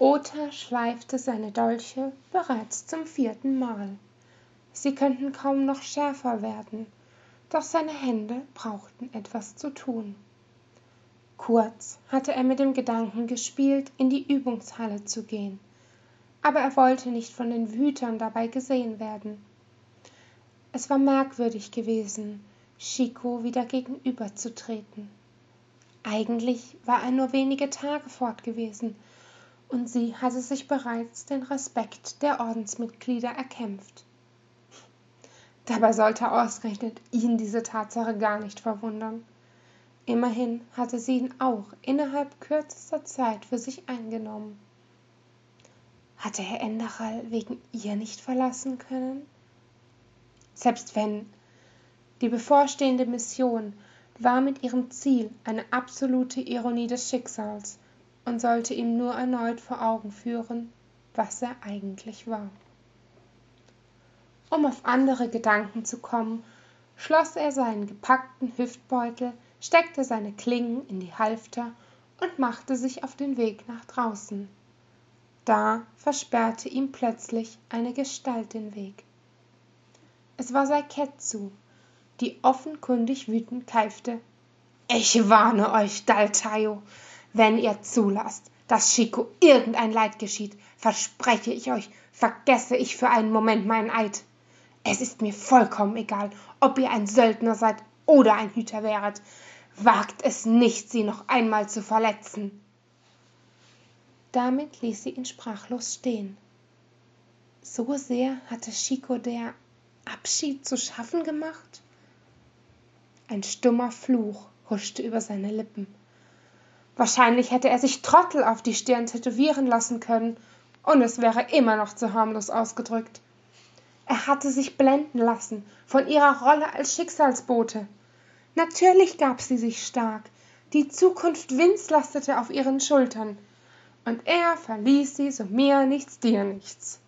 Ota schleifte seine Dolche bereits zum vierten Mal. Sie könnten kaum noch schärfer werden, doch seine Hände brauchten etwas zu tun. Kurz hatte er mit dem Gedanken gespielt, in die Übungshalle zu gehen, aber er wollte nicht von den Wütern dabei gesehen werden. Es war merkwürdig gewesen, Chico wieder gegenüberzutreten. Eigentlich war er nur wenige Tage fort gewesen, und sie hatte sich bereits den Respekt der Ordensmitglieder erkämpft. Dabei sollte ausgerechnet ihn diese Tatsache gar nicht verwundern. Immerhin hatte sie ihn auch innerhalb kürzester Zeit für sich eingenommen. Hatte Herr Enderal wegen ihr nicht verlassen können? Selbst wenn die bevorstehende Mission war mit ihrem Ziel eine absolute Ironie des Schicksals und sollte ihm nur erneut vor Augen führen, was er eigentlich war. Um auf andere Gedanken zu kommen, schloss er seinen gepackten Hüftbeutel, steckte seine Klingen in die Halfter und machte sich auf den Weg nach draußen. Da versperrte ihm plötzlich eine Gestalt den Weg. Es war Saiketsu, die offenkundig wütend keifte. Ich warne euch, Daltayo, wenn ihr zulasst, dass Chico irgendein Leid geschieht, verspreche ich euch, vergesse ich für einen Moment meinen Eid. Es ist mir vollkommen egal, ob ihr ein Söldner seid oder ein Hüter wäret. Wagt es nicht, sie noch einmal zu verletzen. Damit ließ sie ihn sprachlos stehen. So sehr hatte Chico der Abschied zu schaffen gemacht? Ein stummer Fluch huschte über seine Lippen. Wahrscheinlich hätte er sich Trottel auf die Stirn tätowieren lassen können, und es wäre immer noch zu harmlos ausgedrückt. Er hatte sich blenden lassen von ihrer Rolle als Schicksalsbote. Natürlich gab sie sich stark, die Zukunft Winds lastete auf ihren Schultern, und er verließ sie so mir nichts, dir nichts.